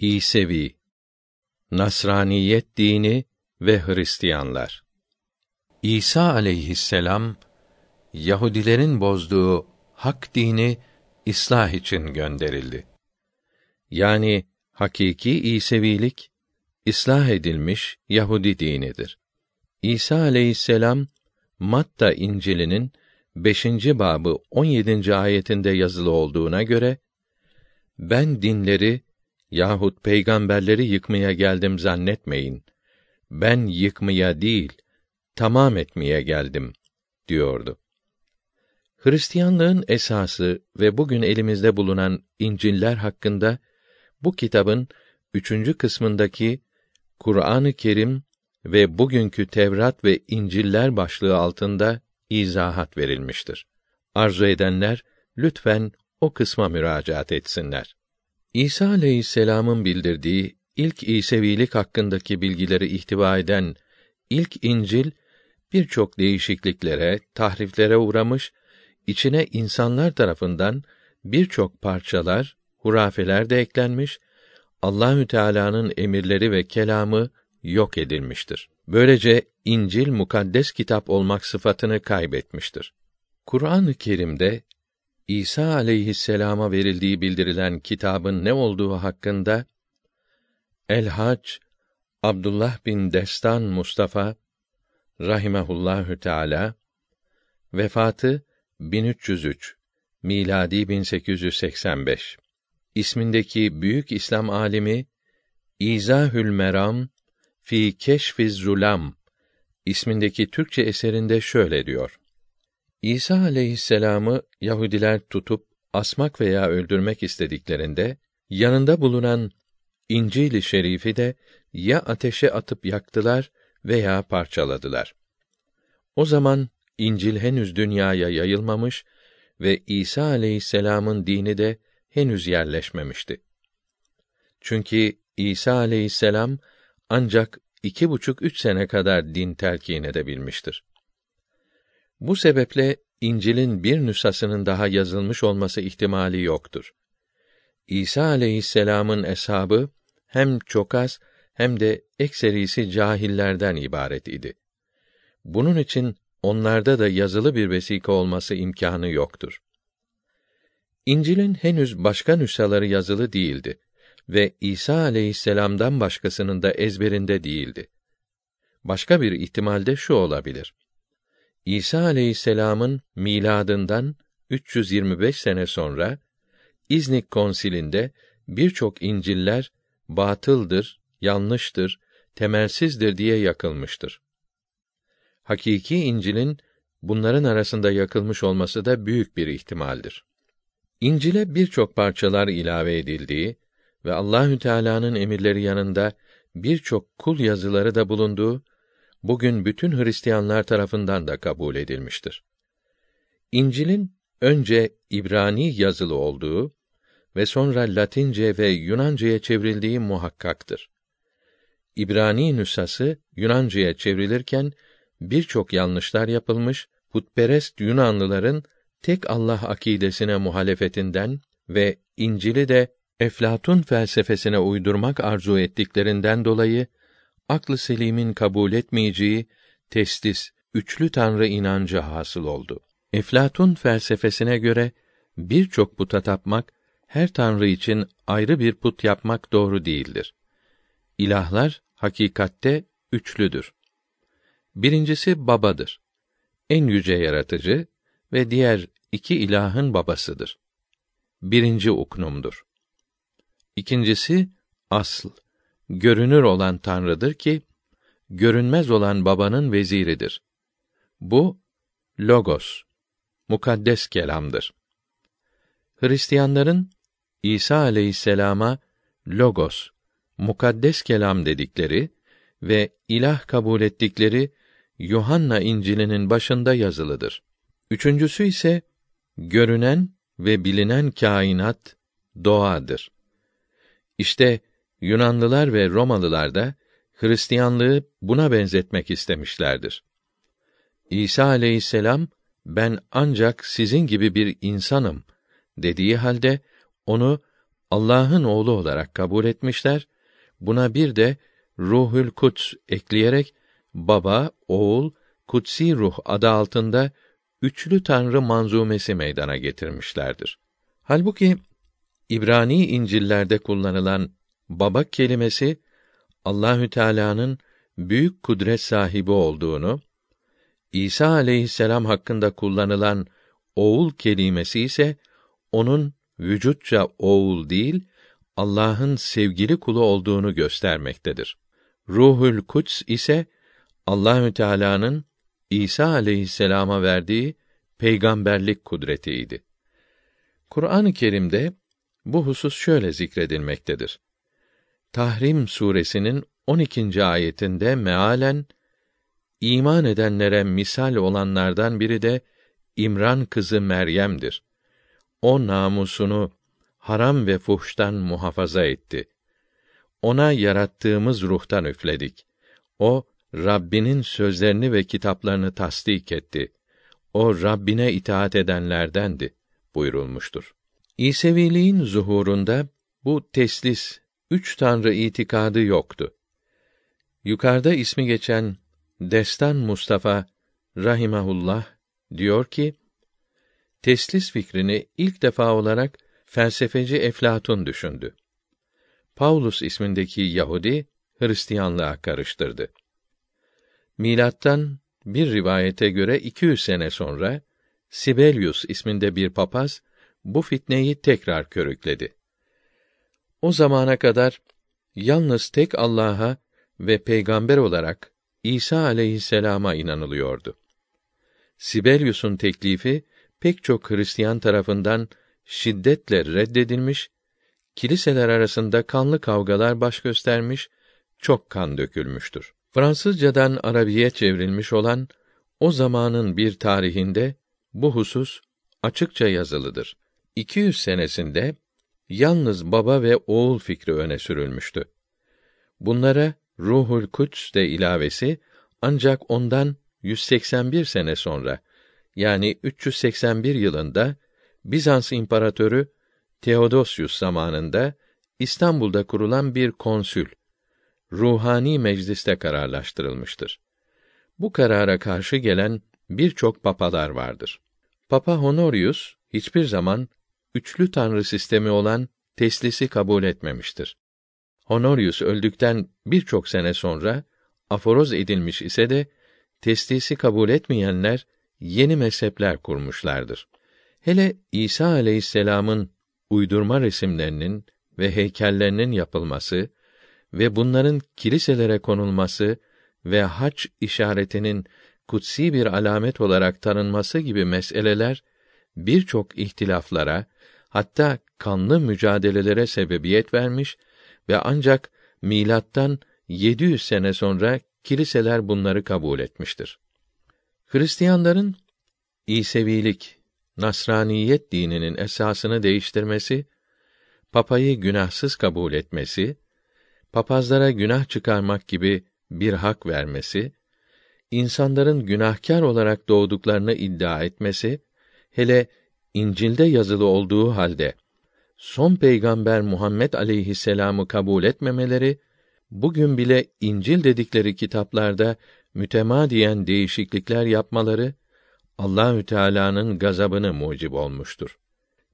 İsevi, Nasraniyet dini ve Hristiyanlar. İsa aleyhisselam Yahudilerin bozduğu hak dini ıslah için gönderildi. Yani hakiki İsevilik ıslah edilmiş Yahudi dinidir. İsa aleyhisselam Matta İncil'inin 5. babı 17. ayetinde yazılı olduğuna göre ben dinleri yahut peygamberleri yıkmaya geldim zannetmeyin. Ben yıkmaya değil, tamam etmeye geldim diyordu. Hristiyanlığın esası ve bugün elimizde bulunan İncil'ler hakkında bu kitabın üçüncü kısmındaki Kur'an-ı Kerim ve bugünkü Tevrat ve İncil'ler başlığı altında izahat verilmiştir. Arzu edenler lütfen o kısma müracaat etsinler. İsa aleyhisselam'ın bildirdiği ilk İsevilik hakkındaki bilgileri ihtiva eden ilk İncil birçok değişikliklere, tahriflere uğramış, içine insanlar tarafından birçok parçalar, hurafeler de eklenmiş, Allahü Teala'nın emirleri ve kelamı yok edilmiştir. Böylece İncil mukaddes kitap olmak sıfatını kaybetmiştir. Kur'an-ı Kerim'de İsa aleyhisselama verildiği bildirilen kitabın ne olduğu hakkında El-Hac Abdullah bin Destan Mustafa rahimehullahü teala vefatı 1303 miladi 1885 ismindeki büyük İslam alimi İzahül Meram fi Keşfiz Zulam ismindeki Türkçe eserinde şöyle diyor. İsa aleyhisselamı Yahudiler tutup asmak veya öldürmek istediklerinde yanında bulunan İncil-i Şerif'i de ya ateşe atıp yaktılar veya parçaladılar. O zaman İncil henüz dünyaya yayılmamış ve İsa aleyhisselamın dini de henüz yerleşmemişti. Çünkü İsa aleyhisselam ancak iki buçuk üç sene kadar din telkin edebilmiştir. Bu sebeple İncil'in bir nüshasının daha yazılmış olması ihtimali yoktur. İsa aleyhisselam'ın eshabı hem çok az hem de ekserisi cahillerden ibaret idi. Bunun için onlarda da yazılı bir vesika olması imkanı yoktur. İncil'in henüz başka nüshaları yazılı değildi ve İsa aleyhisselam'dan başkasının da ezberinde değildi. Başka bir ihtimalde şu olabilir. İsa aleyhisselam'ın miladından 325 sene sonra İznik konsilinde birçok İncil'ler batıldır, yanlıştır, temelsizdir diye yakılmıştır. Hakiki İncil'in bunların arasında yakılmış olması da büyük bir ihtimaldir. İncil'e birçok parçalar ilave edildiği ve Allahü Teala'nın emirleri yanında birçok kul yazıları da bulunduğu bugün bütün Hristiyanlar tarafından da kabul edilmiştir. İncil'in önce İbrani yazılı olduğu ve sonra Latince ve Yunanca'ya çevrildiği muhakkaktır. İbrani nüshası Yunanca'ya çevrilirken birçok yanlışlar yapılmış, putperest Yunanlıların tek Allah akidesine muhalefetinden ve İncil'i de Eflatun felsefesine uydurmak arzu ettiklerinden dolayı aklı selimin kabul etmeyeceği testis, üçlü tanrı inancı hasıl oldu. Eflatun felsefesine göre birçok puta tapmak her tanrı için ayrı bir put yapmak doğru değildir. İlahlar hakikatte üçlüdür. Birincisi babadır. En yüce yaratıcı ve diğer iki ilahın babasıdır. Birinci uknumdur. İkincisi asl, görünür olan Tanrı'dır ki görünmez olan babanın veziridir. Bu logos, mukaddes kelamdır. Hristiyanların İsa aleyhisselama logos, mukaddes kelam dedikleri ve ilah kabul ettikleri Yuhanna İncil'inin başında yazılıdır. Üçüncüsü ise görünen ve bilinen kainat doğadır. İşte Yunanlılar ve Romalılar da Hristiyanlığı buna benzetmek istemişlerdir. İsa aleyhisselam ben ancak sizin gibi bir insanım dediği halde onu Allah'ın oğlu olarak kabul etmişler. Buna bir de Ruhül Kuds ekleyerek Baba, Oğul, Kutsi Ruh adı altında üçlü tanrı manzumesi meydana getirmişlerdir. Halbuki İbrani İncil'lerde kullanılan baba kelimesi Allahü Teala'nın büyük kudret sahibi olduğunu, İsa aleyhisselam hakkında kullanılan oğul kelimesi ise onun vücutça oğul değil, Allah'ın sevgili kulu olduğunu göstermektedir. Ruhul Kuds ise Allahü Teala'nın İsa aleyhisselama verdiği peygamberlik kudretiydi. Kur'an-ı Kerim'de bu husus şöyle zikredilmektedir. Tahrim suresinin 12. ayetinde mealen iman edenlere misal olanlardan biri de İmran kızı Meryem'dir. O namusunu haram ve fuhştan muhafaza etti. Ona yarattığımız ruhtan üfledik. O Rabbinin sözlerini ve kitaplarını tasdik etti. O Rabbine itaat edenlerdendi buyurulmuştur. İseviliğin zuhurunda bu teslis, üç tanrı itikadı yoktu. Yukarıda ismi geçen Destan Mustafa rahimahullah diyor ki, teslis fikrini ilk defa olarak felsefeci Eflatun düşündü. Paulus ismindeki Yahudi Hristiyanlığa karıştırdı. Milattan bir rivayete göre 200 sene sonra Sibelius isminde bir papaz bu fitneyi tekrar körükledi. O zamana kadar yalnız tek Allah'a ve peygamber olarak İsa aleyhisselama inanılıyordu. Sibelius'un teklifi pek çok Hristiyan tarafından şiddetle reddedilmiş, kiliseler arasında kanlı kavgalar baş göstermiş, çok kan dökülmüştür. Fransızcadan Arabiye çevrilmiş olan o zamanın bir tarihinde bu husus açıkça yazılıdır. 200 senesinde yalnız baba ve oğul fikri öne sürülmüştü. Bunlara Ruhul Kuds de ilavesi ancak ondan 181 sene sonra yani 381 yılında Bizans imparatoru Theodosius zamanında İstanbul'da kurulan bir konsül ruhani mecliste kararlaştırılmıştır. Bu karara karşı gelen birçok papalar vardır. Papa Honorius hiçbir zaman üçlü tanrı sistemi olan teslisi kabul etmemiştir. Honorius öldükten birçok sene sonra aforoz edilmiş ise de teslisi kabul etmeyenler yeni mezhepler kurmuşlardır. Hele İsa aleyhisselam'ın uydurma resimlerinin ve heykellerinin yapılması ve bunların kiliselere konulması ve haç işaretinin kutsi bir alamet olarak tanınması gibi meseleler birçok ihtilaflara, hatta kanlı mücadelelere sebebiyet vermiş ve ancak milattan 700 sene sonra kiliseler bunları kabul etmiştir. Hristiyanların İsevilik, Nasraniyet dininin esasını değiştirmesi, papayı günahsız kabul etmesi, papazlara günah çıkarmak gibi bir hak vermesi, insanların günahkar olarak doğduklarını iddia etmesi, hele İncil'de yazılı olduğu halde son peygamber Muhammed aleyhisselamı kabul etmemeleri, bugün bile İncil dedikleri kitaplarda mütemadiyen değişiklikler yapmaları Allahü Teala'nın gazabını mucib olmuştur.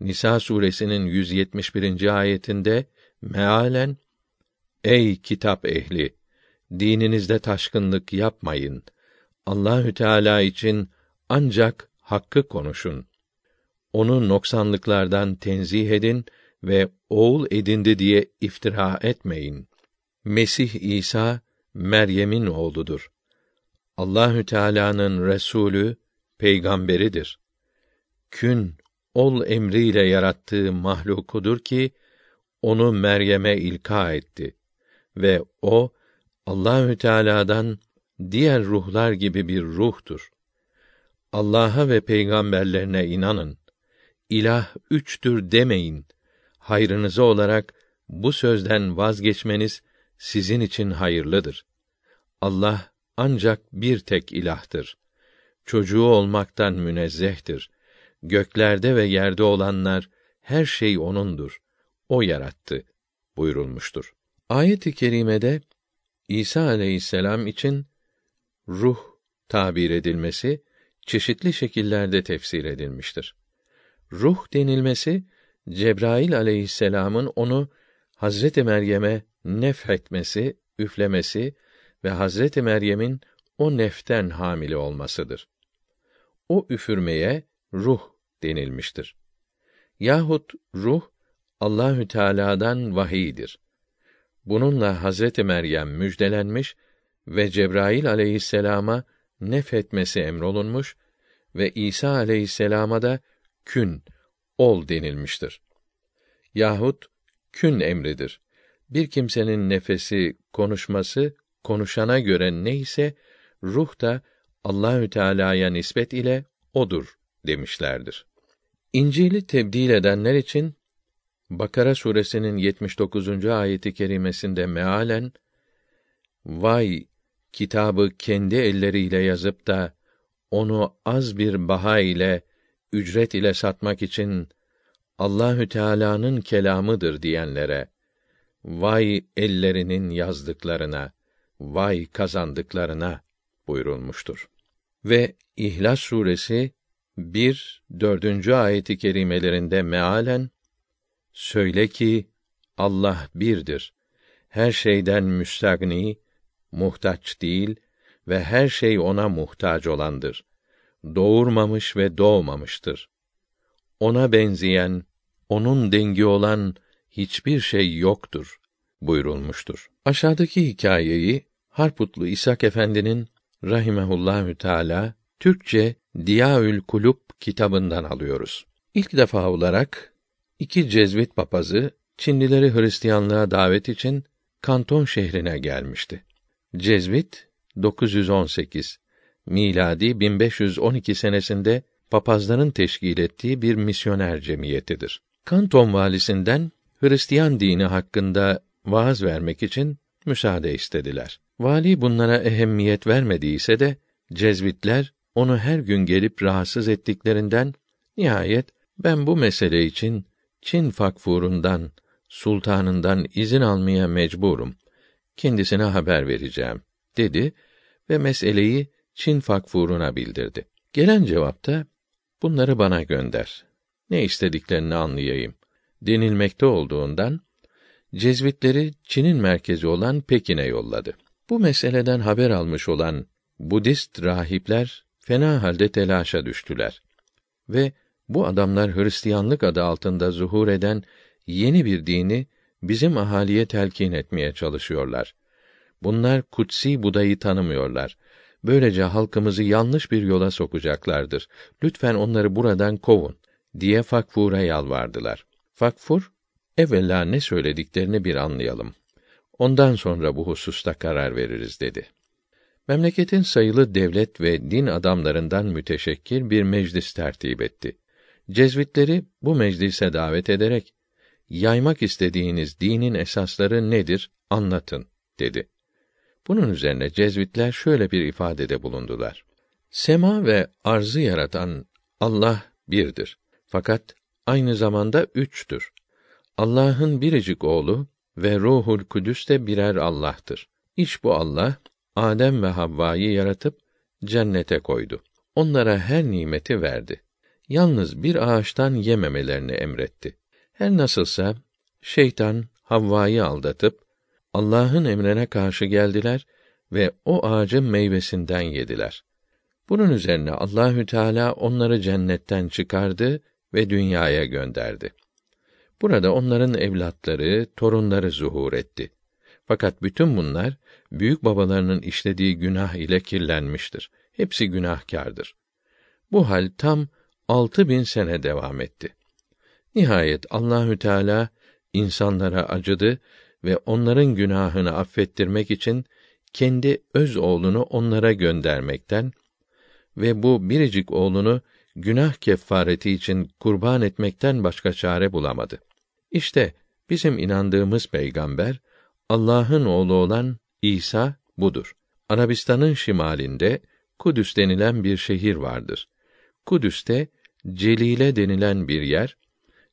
Nisa suresinin 171. ayetinde mealen Ey kitap ehli dininizde taşkınlık yapmayın. Allahü Teala için ancak hakkı konuşun. Onu noksanlıklardan tenzih edin ve oğul edindi diye iftira etmeyin. Mesih İsa Meryem'in oğludur. Allahü Teala'nın resulü, peygamberidir. Kün ol emriyle yarattığı mahlukudur ki onu Meryem'e ilka etti ve o Allahü Teala'dan diğer ruhlar gibi bir ruhtur. Allah'a ve peygamberlerine inanın. İlah üçtür demeyin. Hayrınıza olarak bu sözden vazgeçmeniz sizin için hayırlıdır. Allah ancak bir tek ilahtır. Çocuğu olmaktan münezzehtir. Göklerde ve yerde olanlar her şey onundur. o yarattı buyurulmuştur. Ayet-i kerimede İsa aleyhisselam için ruh tabir edilmesi çeşitli şekillerde tefsir edilmiştir. Ruh denilmesi Cebrail aleyhisselamın onu Hazreti Meryem'e nefhetmesi, üflemesi ve Hazreti Meryem'in o neften hamile olmasıdır. O üfürmeye ruh denilmiştir. Yahut ruh Allahü Teala'dan vahiydir. Bununla Hazreti Meryem müjdelenmiş ve Cebrail aleyhisselama nefetmesi emrolunmuş ve İsa aleyhisselama da kün ol denilmiştir. Yahut kün emridir. Bir kimsenin nefesi, konuşması konuşana göre neyse ruh da Allahü Teala'ya nispet ile odur demişlerdir. İncil'i tebdil edenler için Bakara suresinin 79. ayeti kerimesinde mealen vay kitabı kendi elleriyle yazıp da onu az bir baha ile ücret ile satmak için Allahü Teala'nın kelamıdır diyenlere vay ellerinin yazdıklarına vay kazandıklarına buyurulmuştur. Ve İhlas suresi 1 4. ayeti kerimelerinde mealen söyle ki Allah birdir. Her şeyden müstagni, muhtaç değil ve her şey ona muhtaç olandır. Doğurmamış ve doğmamıştır. Ona benzeyen, onun dengi olan hiçbir şey yoktur buyurulmuştur. Aşağıdaki hikayeyi Harputlu İshak Efendi'nin rahimehullahü teala Türkçe Diyaül Kulub kitabından alıyoruz. İlk defa olarak iki Cezvit papazı Çinlileri Hristiyanlığa davet için Kanton şehrine gelmişti. Cezvit 918 miladi 1512 senesinde papazların teşkil ettiği bir misyoner cemiyetidir. Kanton valisinden Hristiyan dini hakkında vaaz vermek için müsaade istediler. Vali bunlara ehemmiyet vermediyse de Cezvitler onu her gün gelip rahatsız ettiklerinden nihayet ben bu mesele için Çin fakfurundan, sultanından izin almaya mecburum. Kendisine haber vereceğim, dedi ve meseleyi Çin fakfuruna bildirdi. Gelen cevapta, bunları bana gönder. Ne istediklerini anlayayım. Denilmekte olduğundan, Cezvitleri Çin'in merkezi olan Pekin'e yolladı. Bu meseleden haber almış olan Budist rahipler fena halde telaşa düştüler ve bu adamlar Hristiyanlık adı altında zuhur eden yeni bir dini bizim ahaliye telkin etmeye çalışıyorlar. Bunlar kutsi Buda'yı tanımıyorlar. Böylece halkımızı yanlış bir yola sokacaklardır. Lütfen onları buradan kovun diye Fakfur'a yalvardılar. Fakfur, evvela ne söylediklerini bir anlayalım. Ondan sonra bu hususta karar veririz dedi. Memleketin sayılı devlet ve din adamlarından müteşekkir bir meclis tertip etti. Cezvitleri bu meclise davet ederek yaymak istediğiniz dinin esasları nedir anlatın dedi. Bunun üzerine Cezvitler şöyle bir ifadede bulundular. Sema ve arzı yaratan Allah birdir. Fakat aynı zamanda üçtür. Allah'ın biricik oğlu ve Ruhul Kudüs de birer Allah'tır. İş bu Allah Adem ve Havva'yı yaratıp cennete koydu. Onlara her nimeti verdi. Yalnız bir ağaçtan yememelerini emretti. Her nasılsa şeytan Havva'yı aldatıp Allah'ın emrine karşı geldiler ve o ağacın meyvesinden yediler. Bunun üzerine Allahü Teala onları cennetten çıkardı ve dünyaya gönderdi. Burada onların evlatları, torunları zuhur etti. Fakat bütün bunlar büyük babalarının işlediği günah ile kirlenmiştir. Hepsi günahkardır. Bu hal tam altı bin sene devam etti. Nihayet Allahü Teala insanlara acıdı ve onların günahını affettirmek için kendi öz oğlunu onlara göndermekten ve bu biricik oğlunu günah kefareti için kurban etmekten başka çare bulamadı. İşte bizim inandığımız peygamber Allah'ın oğlu olan İsa budur. Arabistan'ın şimalinde Kudüs denilen bir şehir vardır. Kudüs'te Celile denilen bir yer,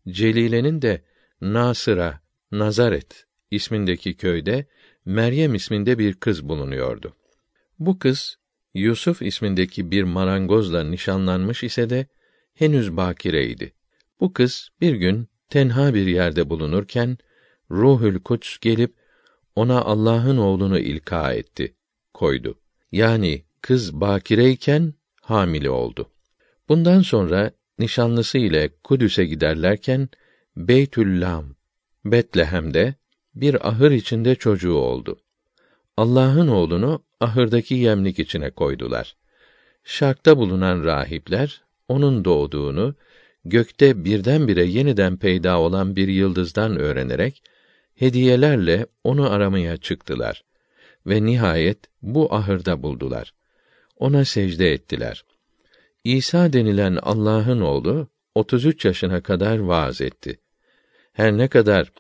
Celile'nin de Nasıra, Nazaret ismindeki köyde Meryem isminde bir kız bulunuyordu. Bu kız Yusuf ismindeki bir marangozla nişanlanmış ise de henüz bakireydi. Bu kız bir gün tenha bir yerde bulunurken Ruhül Kuds gelip ona Allah'ın oğlunu ilka etti, koydu. Yani kız bakireyken hamile oldu. Bundan sonra nişanlısı ile Kudüs'e giderlerken Beytüllam, Betlehem'de bir ahır içinde çocuğu oldu. Allah'ın oğlunu ahırdaki yemlik içine koydular. Şarkta bulunan rahipler onun doğduğunu gökte birdenbire yeniden peyda olan bir yıldızdan öğrenerek hediyelerle onu aramaya çıktılar ve nihayet bu ahırda buldular. Ona secde ettiler. İsa denilen Allah'ın oğlu 33 yaşına kadar vaaz etti. Her ne kadar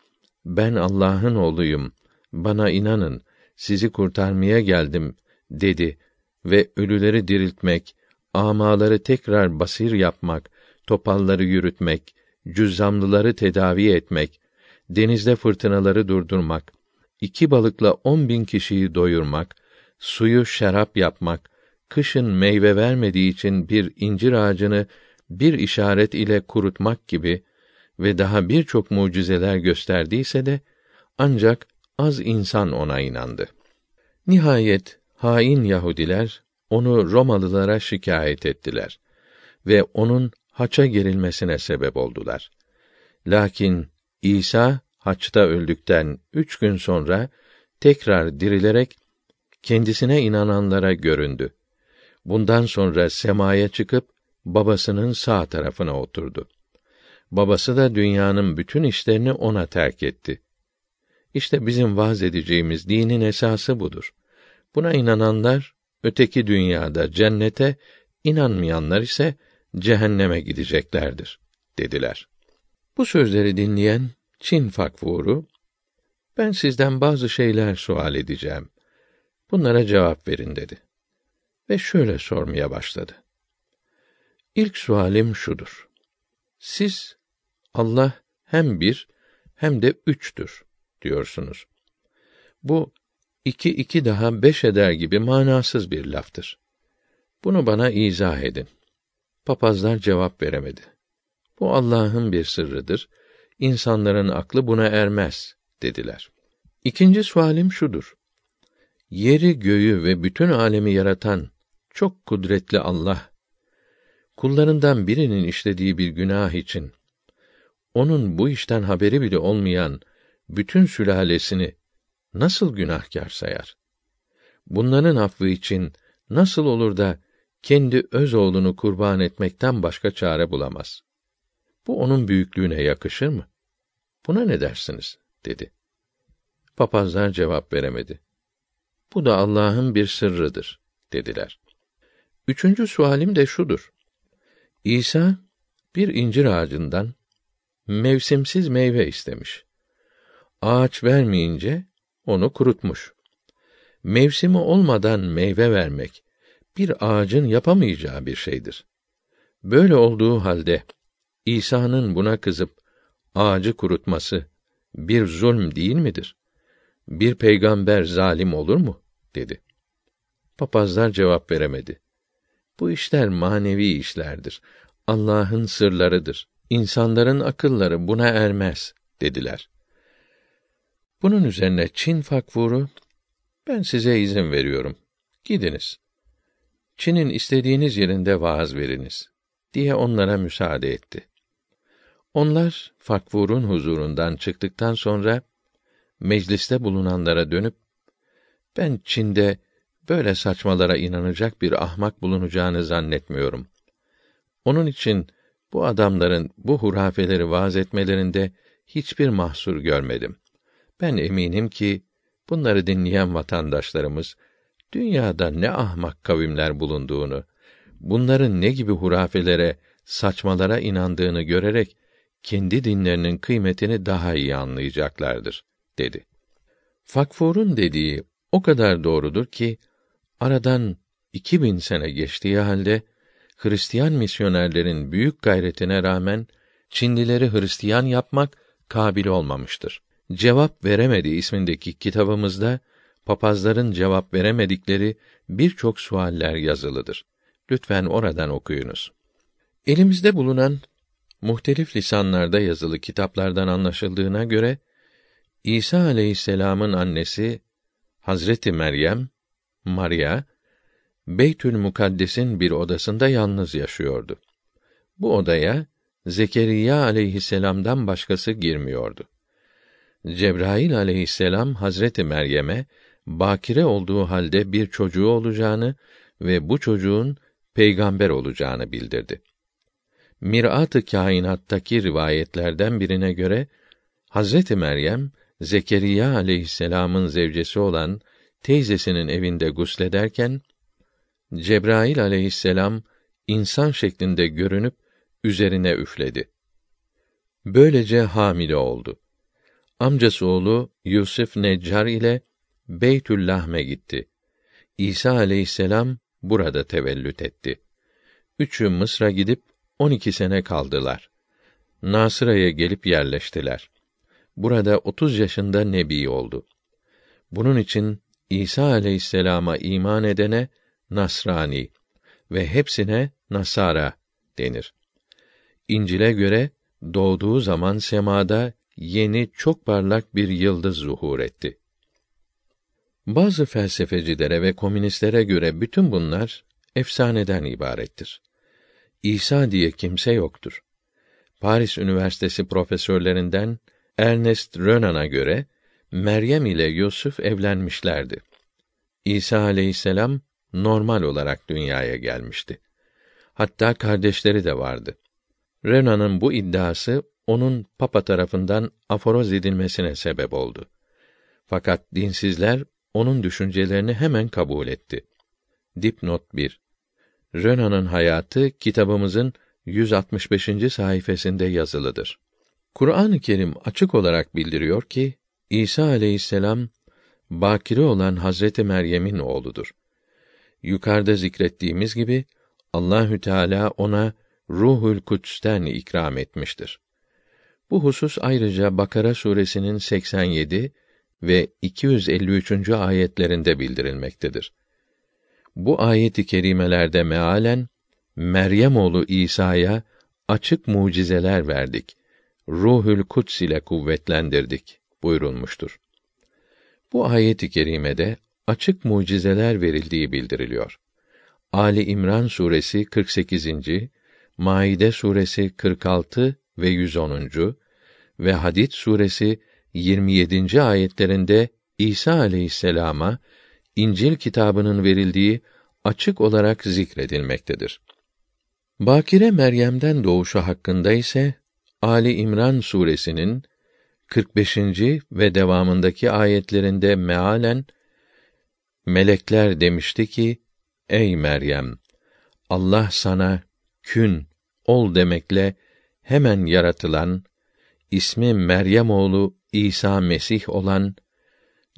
ben Allah'ın oğluyum, bana inanın, sizi kurtarmaya geldim dedi ve ölüleri diriltmek, amaları tekrar basir yapmak, topalları yürütmek, cüzzamlıları tedavi etmek, denizde fırtınaları durdurmak, iki balıkla on bin kişiyi doyurmak, suyu şarap yapmak, kışın meyve vermediği için bir incir ağacını bir işaret ile kurutmak gibi ve daha birçok mucizeler gösterdiyse de ancak az insan ona inandı. Nihayet hain Yahudiler onu Romalılara şikayet ettiler ve onun haça gerilmesine sebep oldular. Lakin İsa haçta öldükten üç gün sonra tekrar dirilerek kendisine inananlara göründü. Bundan sonra semaya çıkıp babasının sağ tarafına oturdu. Babası da dünyanın bütün işlerini ona terk etti. İşte bizim vaz edeceğimiz dinin esası budur. Buna inananlar öteki dünyada cennete, inanmayanlar ise cehenneme gideceklerdir dediler. Bu sözleri dinleyen Çin fakvuru ben sizden bazı şeyler sual edeceğim. Bunlara cevap verin dedi. Ve şöyle sormaya başladı. İlk sualim şudur. Siz Allah hem bir hem de üçtür diyorsunuz. Bu iki iki daha beş eder gibi manasız bir laftır. Bunu bana izah edin. Papazlar cevap veremedi. Bu Allah'ın bir sırrıdır. İnsanların aklı buna ermez dediler. İkinci sualim şudur. Yeri göğü ve bütün alemi yaratan çok kudretli Allah kullarından birinin işlediği bir günah için onun bu işten haberi bile olmayan bütün sülalesini nasıl günahkar sayar? Bunların affı için nasıl olur da kendi öz oğlunu kurban etmekten başka çare bulamaz? Bu onun büyüklüğüne yakışır mı? Buna ne dersiniz? dedi. Papazlar cevap veremedi. Bu da Allah'ın bir sırrıdır, dediler. Üçüncü sualim de şudur. İsa, bir incir ağacından mevsimsiz meyve istemiş. Ağaç vermeyince onu kurutmuş. Mevsimi olmadan meyve vermek bir ağacın yapamayacağı bir şeydir. Böyle olduğu halde İsa'nın buna kızıp ağacı kurutması bir zulm değil midir? Bir peygamber zalim olur mu? dedi. Papazlar cevap veremedi. Bu işler manevi işlerdir. Allah'ın sırlarıdır. İnsanların akılları buna ermez dediler. Bunun üzerine Çin fakfuru ben size izin veriyorum. Gidiniz. Çin'in istediğiniz yerinde vaaz veriniz diye onlara müsaade etti. Onlar fakfurun huzurundan çıktıktan sonra mecliste bulunanlara dönüp ben Çin'de böyle saçmalara inanacak bir ahmak bulunacağını zannetmiyorum. Onun için bu adamların bu hurafeleri vaaz etmelerinde hiçbir mahsur görmedim. Ben eminim ki bunları dinleyen vatandaşlarımız dünyada ne ahmak kavimler bulunduğunu, bunların ne gibi hurafelere, saçmalara inandığını görerek kendi dinlerinin kıymetini daha iyi anlayacaklardır dedi. Fakfur'un dediği o kadar doğrudur ki aradan iki bin sene geçtiği halde Hristiyan misyonerlerin büyük gayretine rağmen Çinlileri Hristiyan yapmak kabil olmamıştır. Cevap veremedi ismindeki kitabımızda papazların cevap veremedikleri birçok sualler yazılıdır. Lütfen oradan okuyunuz. Elimizde bulunan muhtelif lisanlarda yazılı kitaplardan anlaşıldığına göre İsa aleyhisselam'ın annesi Hazreti Meryem, Maria, Beytül Mukaddes'in bir odasında yalnız yaşıyordu. Bu odaya Zekeriya aleyhisselam'dan başkası girmiyordu. Cebrail aleyhisselam Hazreti Meryem'e bakire olduğu halde bir çocuğu olacağını ve bu çocuğun peygamber olacağını bildirdi. Mirat-ı Kainat'taki rivayetlerden birine göre Hazreti Meryem Zekeriya aleyhisselam'ın zevcesi olan teyzesinin evinde guslederken Cebrail aleyhisselam insan şeklinde görünüp üzerine üfledi. Böylece hamile oldu. Amcası oğlu Yusuf Neccar ile Beytüllahme gitti. İsa aleyhisselam burada tevellüt etti. Üçü Mısır'a gidip on iki sene kaldılar. Nasıra'ya gelip yerleştiler. Burada otuz yaşında nebi oldu. Bunun için İsa aleyhisselama iman edene Nasrani ve hepsine Nasara denir. İncil'e göre doğduğu zaman semada yeni çok parlak bir yıldız zuhur etti. Bazı felsefecilere ve komünistlere göre bütün bunlar efsaneden ibarettir. İsa diye kimse yoktur. Paris Üniversitesi profesörlerinden Ernest Renan'a göre Meryem ile Yusuf evlenmişlerdi. İsa aleyhisselam normal olarak dünyaya gelmişti. Hatta kardeşleri de vardı. Renan'ın bu iddiası onun papa tarafından aforoz edilmesine sebep oldu. Fakat dinsizler onun düşüncelerini hemen kabul etti. Dipnot 1 Renan'ın hayatı kitabımızın 165. sayfasında yazılıdır. Kur'an-ı Kerim açık olarak bildiriyor ki İsa aleyhisselam bakire olan Hazreti Meryem'in oğludur. Yukarıda zikrettiğimiz gibi Allahü Teala ona Ruhul Kuds'ten ikram etmiştir. Bu husus ayrıca Bakara suresinin 87 ve 253. ayetlerinde bildirilmektedir. Bu ayet-i kerimelerde mealen Meryem oğlu İsa'ya açık mucizeler verdik. Ruhül Kuds ile kuvvetlendirdik buyurulmuştur. Bu ayet-i kerimede açık mucizeler verildiği bildiriliyor. Ali İmran suresi 48. Maide suresi 46 ve 110. ve Hadid suresi 27. ayetlerinde İsa aleyhisselama İncil kitabının verildiği açık olarak zikredilmektedir. Bakire Meryem'den doğuşu hakkında ise Ali İmran suresinin 45. ve devamındaki ayetlerinde mealen melekler demişti ki: Ey Meryem, Allah sana kün ol demekle hemen yaratılan ismi Meryem oğlu İsa Mesih olan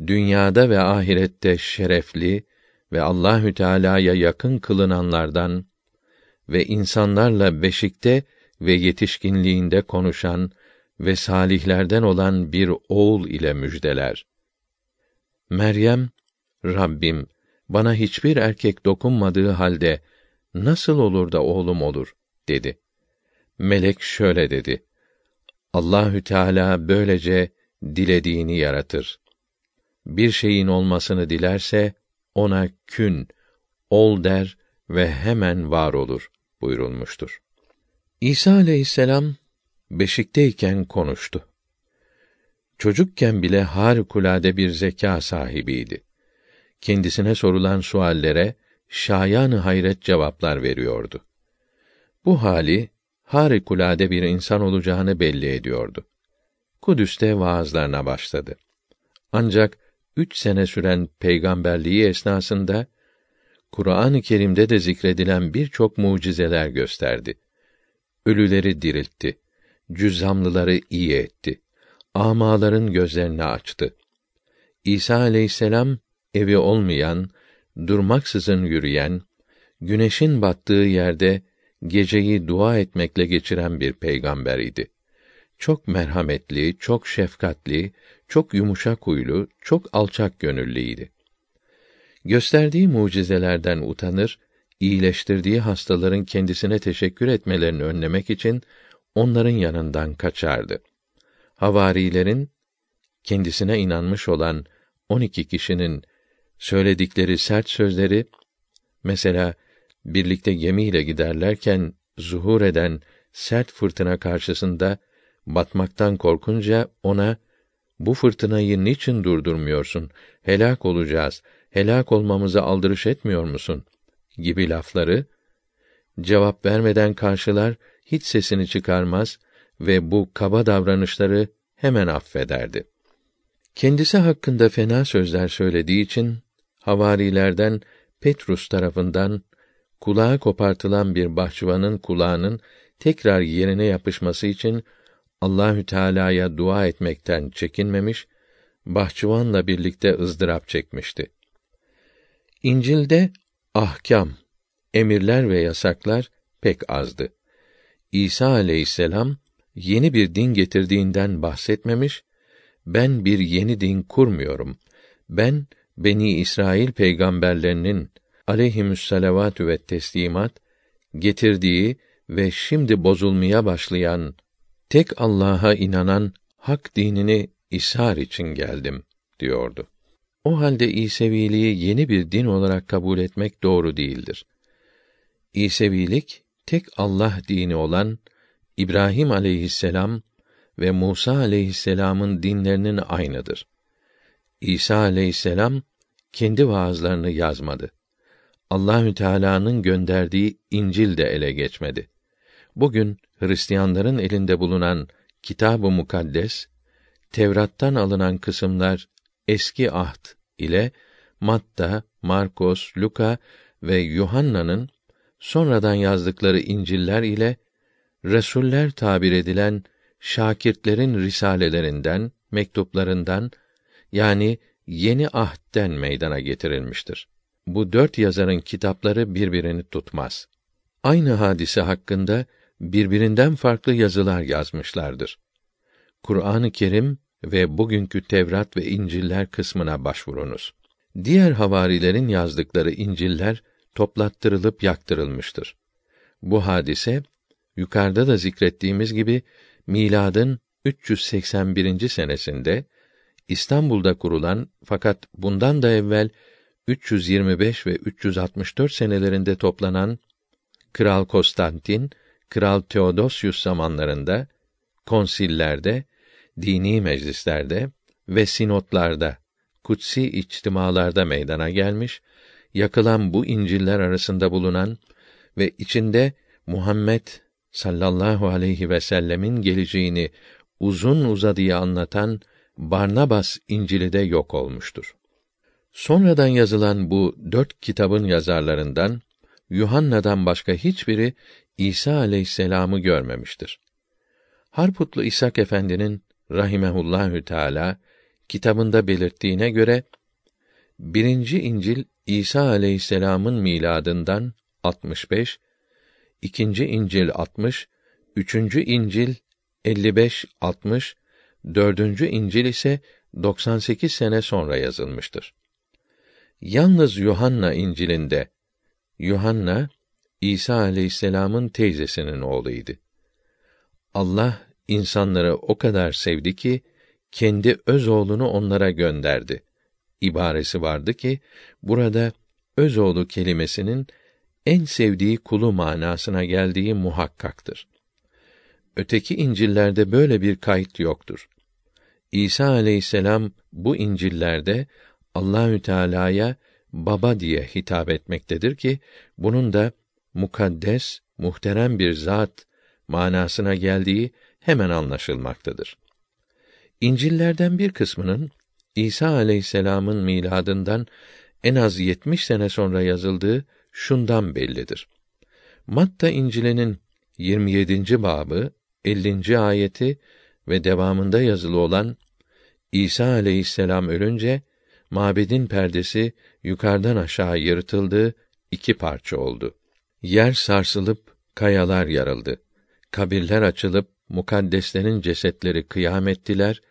dünyada ve ahirette şerefli ve Allahü Teala'ya yakın kılınanlardan ve insanlarla beşikte ve yetişkinliğinde konuşan ve salihlerden olan bir oğul ile müjdeler. Meryem, Rabbim, bana hiçbir erkek dokunmadığı halde nasıl olur da oğlum olur dedi. Melek şöyle dedi: Allahü Teala böylece dilediğini yaratır. Bir şeyin olmasını dilerse ona kün, ol der ve hemen var olur buyurulmuştur. İsa aleyhisselam beşikteyken konuştu. Çocukken bile harikulade bir zeka sahibiydi. Kendisine sorulan suallere şayanı hayret cevaplar veriyordu. Bu hali harikulade bir insan olacağını belli ediyordu. Kudüs'te vaazlarına başladı. Ancak üç sene süren peygamberliği esnasında Kur'an-ı Kerim'de de zikredilen birçok mucizeler gösterdi. Ölüleri diriltti, cüzzamlıları iyi etti, amaların gözlerini açtı. İsa aleyhisselam evi olmayan, durmaksızın yürüyen, güneşin battığı yerde geceyi dua etmekle geçiren bir peygamber idi. çok merhametli, çok şefkatli, çok yumuşak huylu, çok alçak gönüllüydi. Gösterdiği mucizelerden utanır, iyileştirdiği hastaların kendisine teşekkür etmelerini önlemek için onların yanından kaçardı. Havarilerin kendisine inanmış olan 12 kişinin söyledikleri sert sözleri mesela birlikte gemiyle giderlerken zuhur eden sert fırtına karşısında batmaktan korkunca ona bu fırtınayı niçin durdurmuyorsun? Helak olacağız. Helak olmamıza aldırış etmiyor musun? gibi lafları cevap vermeden karşılar, hiç sesini çıkarmaz ve bu kaba davranışları hemen affederdi. Kendisi hakkında fena sözler söylediği için havarilerden Petrus tarafından kulağı kopartılan bir bahçıvanın kulağının tekrar yerine yapışması için Allahü Teala'ya dua etmekten çekinmemiş, bahçıvanla birlikte ızdırap çekmişti. İncil'de ahkam, emirler ve yasaklar pek azdı. İsa aleyhisselam yeni bir din getirdiğinden bahsetmemiş, ben bir yeni din kurmuyorum. Ben Beni İsrail peygamberlerinin aleyhimüsselavatü ve teslimat getirdiği ve şimdi bozulmaya başlayan tek Allah'a inanan hak dinini ishar için geldim diyordu. O halde İseviliği yeni bir din olarak kabul etmek doğru değildir. İsevilik tek Allah dini olan İbrahim aleyhisselam ve Musa aleyhisselamın dinlerinin aynıdır. İsa aleyhisselam kendi vaazlarını yazmadı. Allahü Teala'nın gönderdiği İncil de ele geçmedi. Bugün Hristiyanların elinde bulunan Kitab-ı Mukaddes, Tevrat'tan alınan kısımlar eski ahd ile Matta, Markos, Luka ve Yuhanna'nın sonradan yazdıkları İncil'ler ile Resuller tabir edilen şakirtlerin risalelerinden, mektuplarından yani yeni ahdden meydana getirilmiştir. Bu dört yazarın kitapları birbirini tutmaz. Aynı hadise hakkında birbirinden farklı yazılar yazmışlardır. Kur'an-ı Kerim ve bugünkü Tevrat ve İncil'ler kısmına başvurunuz. Diğer havarilerin yazdıkları İncil'ler toplattırılıp yaktırılmıştır. Bu hadise yukarıda da zikrettiğimiz gibi miladın 381. senesinde İstanbul'da kurulan fakat bundan da evvel 325 ve 364 senelerinde toplanan Kral Konstantin, Kral Theodosius zamanlarında konsillerde, dini meclislerde ve sinotlarda, kutsi içtimalarda meydana gelmiş, yakılan bu İncil'ler arasında bulunan ve içinde Muhammed sallallahu aleyhi ve sellemin geleceğini uzun uzadıya anlatan Barnabas İncil'i de yok olmuştur. Sonradan yazılan bu dört kitabın yazarlarından Yuhanna'dan başka hiçbiri İsa aleyhisselamı görmemiştir. Harputlu İshak Efendi'nin rahimehullahü teala kitabında belirttiğine göre birinci İncil İsa aleyhisselamın miladından 65, ikinci İncil 60, üçüncü İncil 55-60, dördüncü İncil ise 98 sene sonra yazılmıştır. Yalnız Yuhanna İncil'inde Yuhanna İsa aleyhisselamın teyzesinin oğluydu. Allah insanları o kadar sevdi ki kendi öz oğlunu onlara gönderdi. İbaresi vardı ki burada öz oğlu kelimesinin en sevdiği kulu manasına geldiği muhakkaktır. Öteki İncil'lerde böyle bir kayıt yoktur. İsa aleyhisselam bu İncil'lerde Allahü Teala'ya baba diye hitap etmektedir ki bunun da mukaddes, muhterem bir zat manasına geldiği hemen anlaşılmaktadır. İncillerden bir kısmının İsa aleyhisselam'ın miladından en az 70 sene sonra yazıldığı şundan bellidir. Matta İncil'inin 27. babı 50. ayeti ve devamında yazılı olan İsa aleyhisselam ölünce mabedin perdesi yukarıdan aşağı yırtıldı, iki parça oldu. Yer sarsılıp kayalar yarıldı. Kabirler açılıp mukaddeslerin cesetleri kıyam ettiler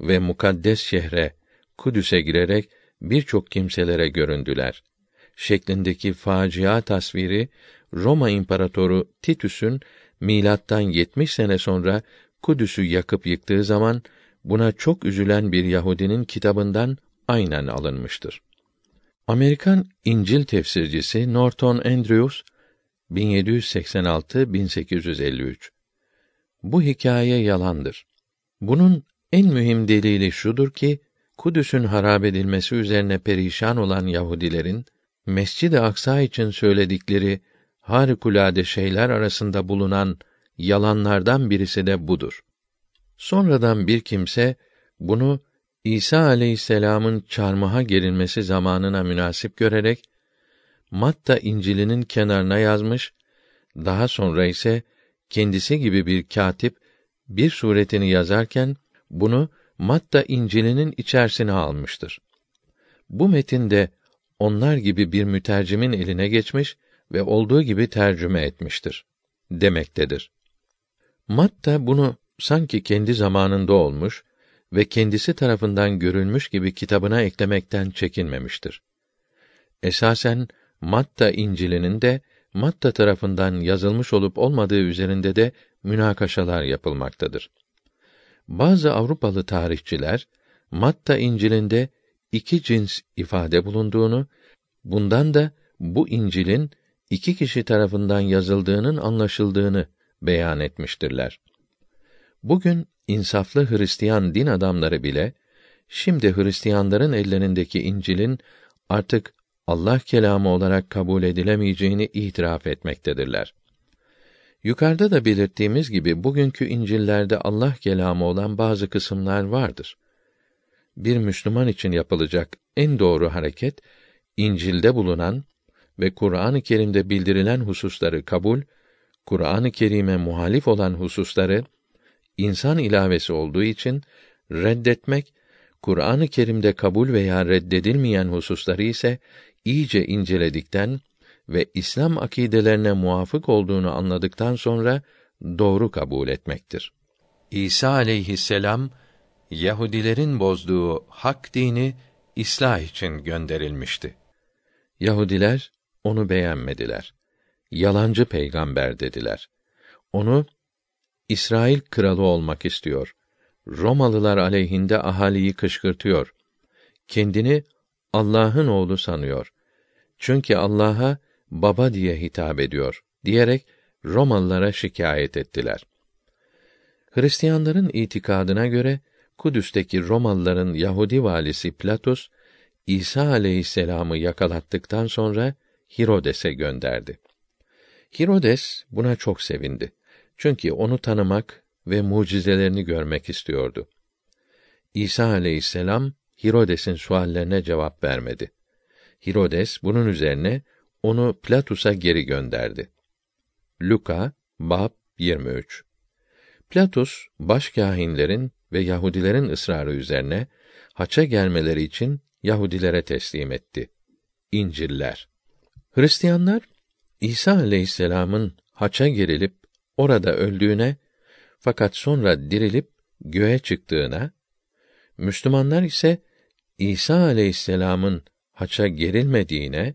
ve mukaddes şehre Kudüs'e girerek birçok kimselere göründüler. Şeklindeki facia tasviri Roma İmparatoru Titus'un milattan 70 sene sonra Kudüs'ü yakıp yıktığı zaman buna çok üzülen bir Yahudinin kitabından aynen alınmıştır. Amerikan İncil tefsircisi Norton Andrews 1786-1853 Bu hikaye yalandır. Bunun en mühim delili şudur ki Kudüs'ün harap edilmesi üzerine perişan olan Yahudilerin Mescid-i Aksa için söyledikleri harikulade şeyler arasında bulunan yalanlardan birisi de budur. Sonradan bir kimse bunu İsa aleyhisselam'ın çarmıha gerilmesi zamanına münasip görerek Matta İncil'inin kenarına yazmış, daha sonra ise kendisi gibi bir katip bir suretini yazarken bunu Matta İncil'inin içerisine almıştır. Bu metinde onlar gibi bir mütercimin eline geçmiş ve olduğu gibi tercüme etmiştir demektedir. Matta bunu sanki kendi zamanında olmuş ve kendisi tarafından görülmüş gibi kitabına eklemekten çekinmemiştir. Esasen Matta İncil'inin de Matta tarafından yazılmış olup olmadığı üzerinde de münakaşalar yapılmaktadır. Bazı Avrupalı tarihçiler Matta İncil'inde iki cins ifade bulunduğunu, bundan da bu İncil'in iki kişi tarafından yazıldığının anlaşıldığını beyan etmiştirler. Bugün insaflı Hristiyan din adamları bile şimdi Hristiyanların ellerindeki İncil'in artık Allah kelamı olarak kabul edilemeyeceğini itiraf etmektedirler. Yukarıda da belirttiğimiz gibi bugünkü İncil'lerde Allah kelamı olan bazı kısımlar vardır. Bir Müslüman için yapılacak en doğru hareket İncil'de bulunan ve Kur'an-ı Kerim'de bildirilen hususları kabul, Kur'an-ı Kerim'e muhalif olan hususları insan ilavesi olduğu için reddetmek, Kur'an-ı Kerim'de kabul veya reddedilmeyen hususları ise iyice inceledikten ve İslam akidelerine muafık olduğunu anladıktan sonra doğru kabul etmektir. İsa aleyhisselam Yahudilerin bozduğu hak dini İslah için gönderilmişti. Yahudiler onu beğenmediler. Yalancı peygamber dediler. Onu İsrail kralı olmak istiyor. Romalılar aleyhinde ahaliyi kışkırtıyor. Kendini Allah'ın oğlu sanıyor. Çünkü Allah'a baba diye hitap ediyor diyerek Romalılara şikayet ettiler. Hristiyanların itikadına göre Kudüs'teki Romalıların Yahudi valisi Platos İsa aleyhisselam'ı yakalattıktan sonra Hirodes'e gönderdi. Hirodes buna çok sevindi. Çünkü onu tanımak ve mucizelerini görmek istiyordu. İsa aleyhisselam Hirodes'in suallerine cevap vermedi. Hirodes bunun üzerine onu Platus'a geri gönderdi. Luka bab 23. Platus başkâhinlerin ve Yahudilerin ısrarı üzerine haça gelmeleri için Yahudilere teslim etti. İnciller. Hristiyanlar İsa aleyhisselam'ın haça gerilip orada öldüğüne fakat sonra dirilip göğe çıktığına, Müslümanlar ise İsa aleyhisselam'ın haça gerilmediğine,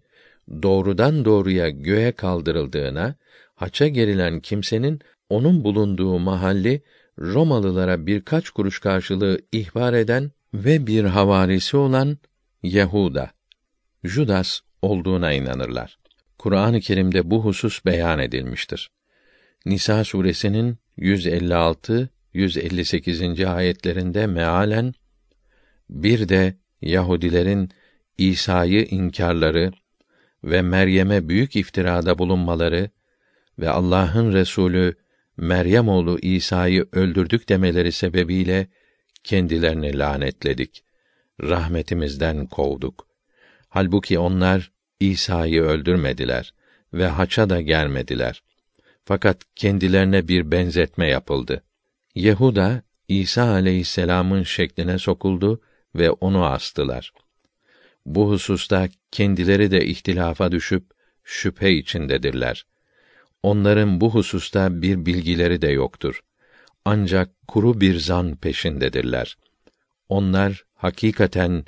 doğrudan doğruya göğe kaldırıldığına, haça gerilen kimsenin onun bulunduğu mahalli Romalılara birkaç kuruş karşılığı ihbar eden ve bir havarisi olan Yehuda, Judas olduğuna inanırlar. Kur'an-ı Kerim'de bu husus beyan edilmiştir. Nisa suresinin 156 158. ayetlerinde mealen bir de Yahudilerin İsa'yı inkarları ve Meryem'e büyük iftirada bulunmaları ve Allah'ın Resulü Meryem oğlu İsa'yı öldürdük demeleri sebebiyle kendilerini lanetledik. Rahmetimizden kovduk. Halbuki onlar İsa'yı öldürmediler ve haça da gelmediler. Fakat kendilerine bir benzetme yapıldı. Yehuda İsa aleyhisselam'ın şekline sokuldu ve onu astılar. Bu hususta kendileri de ihtilafa düşüp şüphe içindedirler. Onların bu hususta bir bilgileri de yoktur. ancak kuru bir zan peşindedirler. Onlar hakikaten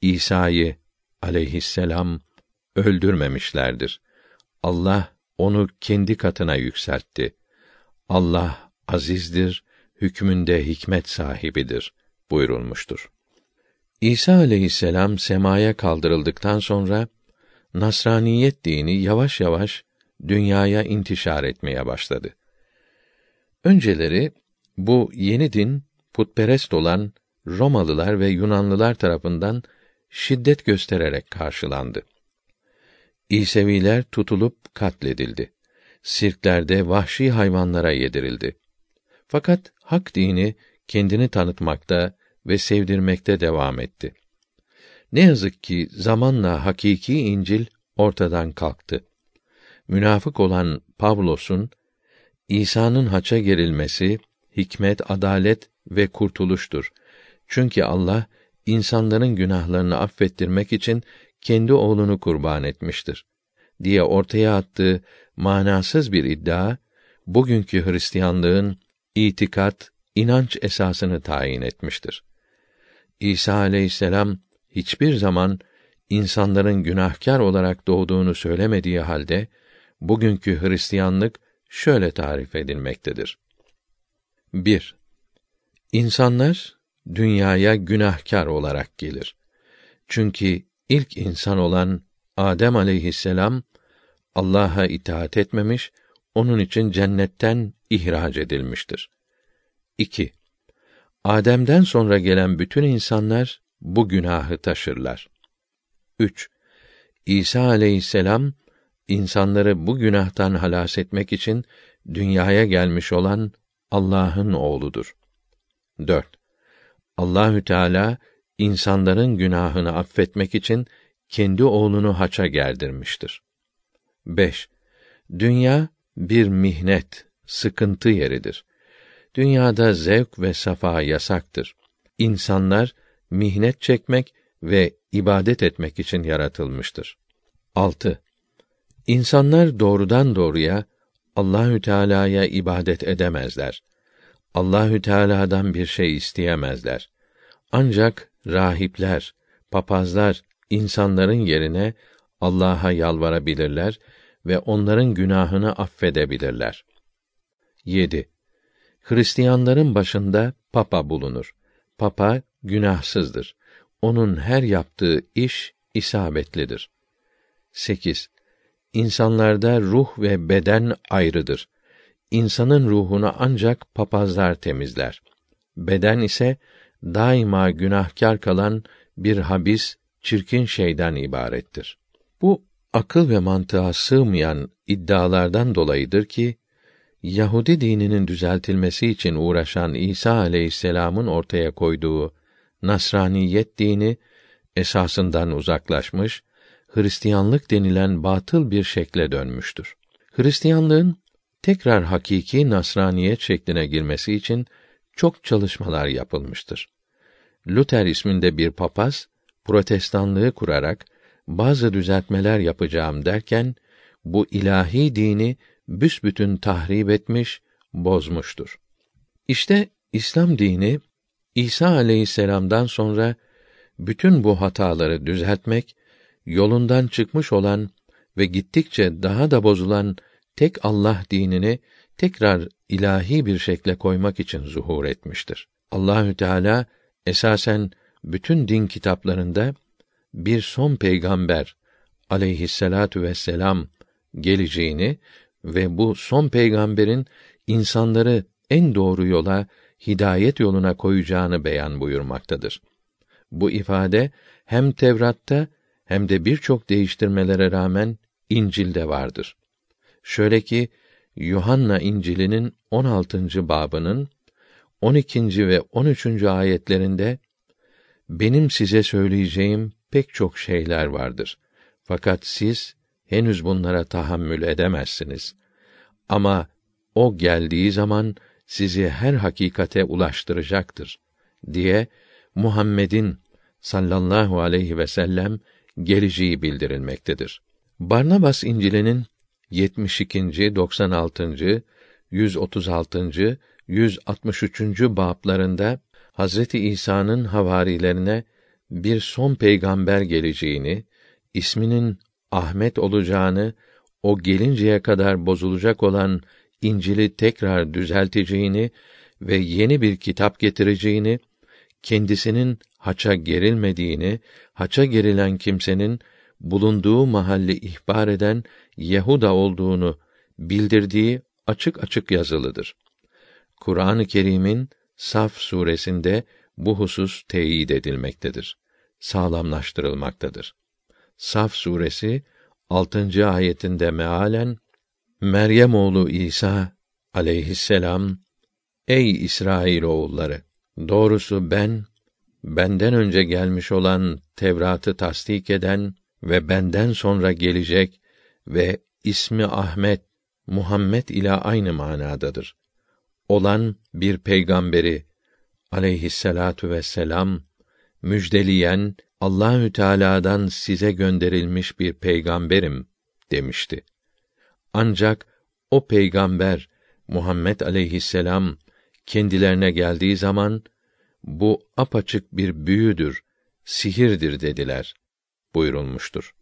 İsa'yı aleyhisselam öldürmemişlerdir. Allah onu kendi katına yükseltti. Allah azizdir, hükmünde hikmet sahibidir buyurulmuştur. İsa aleyhisselam semaya kaldırıldıktan sonra Nasraniyet dini yavaş yavaş dünyaya intişar etmeye başladı. Önceleri bu yeni din putperest olan Romalılar ve Yunanlılar tarafından şiddet göstererek karşılandı. İseviler tutulup katledildi. Sirklerde vahşi hayvanlara yedirildi. Fakat hak dini kendini tanıtmakta ve sevdirmekte devam etti. Ne yazık ki zamanla hakiki İncil ortadan kalktı. Münafık olan Pavlos'un İsa'nın haça gerilmesi hikmet, adalet ve kurtuluştur. Çünkü Allah insanların günahlarını affettirmek için kendi oğlunu kurban etmiştir diye ortaya attığı manasız bir iddia bugünkü Hristiyanlığın itikat, inanç esasını tayin etmiştir. İsa aleyhisselam hiçbir zaman insanların günahkar olarak doğduğunu söylemediği halde bugünkü Hristiyanlık şöyle tarif edilmektedir. 1. İnsanlar dünyaya günahkar olarak gelir. Çünkü ilk insan olan Adem aleyhisselam Allah'a itaat etmemiş, onun için cennetten ihraç edilmiştir. 2. Adem'den sonra gelen bütün insanlar bu günahı taşırlar. 3. İsa aleyhisselam insanları bu günahtan halas etmek için dünyaya gelmiş olan Allah'ın oğludur. 4. Allahü Teala insanların günahını affetmek için kendi oğlunu haça gerdirmiştir. 5. Dünya bir mihnet, sıkıntı yeridir. Dünyada zevk ve safa yasaktır. İnsanlar mihnet çekmek ve ibadet etmek için yaratılmıştır. 6. İnsanlar doğrudan doğruya Allahü Teala'ya ibadet edemezler. Allahü Teala'dan bir şey isteyemezler. Ancak rahipler, papazlar insanların yerine Allah'a yalvarabilirler ve onların günahını affedebilirler. 7. Hristiyanların başında papa bulunur. Papa günahsızdır. Onun her yaptığı iş isabetlidir. 8. İnsanlarda ruh ve beden ayrıdır. İnsanın ruhunu ancak papazlar temizler. Beden ise daima günahkar kalan bir habis, çirkin şeyden ibarettir. Bu akıl ve mantığa sığmayan iddialardan dolayıdır ki Yahudi dininin düzeltilmesi için uğraşan İsa aleyhisselam'ın ortaya koyduğu Nasraniyet dini esasından uzaklaşmış, Hristiyanlık denilen batıl bir şekle dönmüştür. Hristiyanlığın tekrar hakiki Nasraniyet şekline girmesi için çok çalışmalar yapılmıştır. Luther isminde bir papaz protestanlığı kurarak bazı düzeltmeler yapacağım derken bu ilahi dini büsbütün tahrip etmiş, bozmuştur. İşte İslam dini İsa aleyhisselam'dan sonra bütün bu hataları düzeltmek, yolundan çıkmış olan ve gittikçe daha da bozulan tek Allah dinini tekrar ilahi bir şekle koymak için zuhur etmiştir. Allahü Teala esasen bütün din kitaplarında bir son peygamber aleyhisselatu vesselam geleceğini ve bu son peygamberin insanları en doğru yola, hidayet yoluna koyacağını beyan buyurmaktadır. Bu ifade hem Tevrat'ta hem de birçok değiştirmelere rağmen İncil'de vardır. Şöyle ki Yuhanna İncil'inin 16. babının 12. ve 13. ayetlerinde benim size söyleyeceğim pek çok şeyler vardır. Fakat siz henüz bunlara tahammül edemezsiniz. Ama o geldiği zaman sizi her hakikate ulaştıracaktır diye Muhammed'in sallallahu aleyhi ve sellem geleceği bildirilmektedir. Barnabas İncil'inin 72. 96. 136. 163. bablarında Hazreti İsa'nın havarilerine bir son peygamber geleceğini, isminin Ahmet olacağını, o gelinceye kadar bozulacak olan İncil'i tekrar düzelteceğini ve yeni bir kitap getireceğini, kendisinin haça gerilmediğini, haça gerilen kimsenin bulunduğu mahalli ihbar eden Yehuda olduğunu bildirdiği açık açık yazılıdır. Kur'an-ı Kerim'in Saf suresinde bu husus teyit edilmektedir. Sağlamlaştırılmaktadır. Saf suresi 6. ayetinde mealen Meryem oğlu İsa aleyhisselam Ey İsrail oğulları doğrusu ben benden önce gelmiş olan Tevrat'ı tasdik eden ve benden sonra gelecek ve ismi Ahmet, Muhammed ile aynı manadadır. Olan bir peygamberi aleyhisselatu vesselam müjdeleyen Allahü Teala'dan size gönderilmiş bir peygamberim demişti. Ancak o peygamber Muhammed aleyhisselam kendilerine geldiği zaman bu apaçık bir büyüdür, sihirdir dediler buyurulmuştur.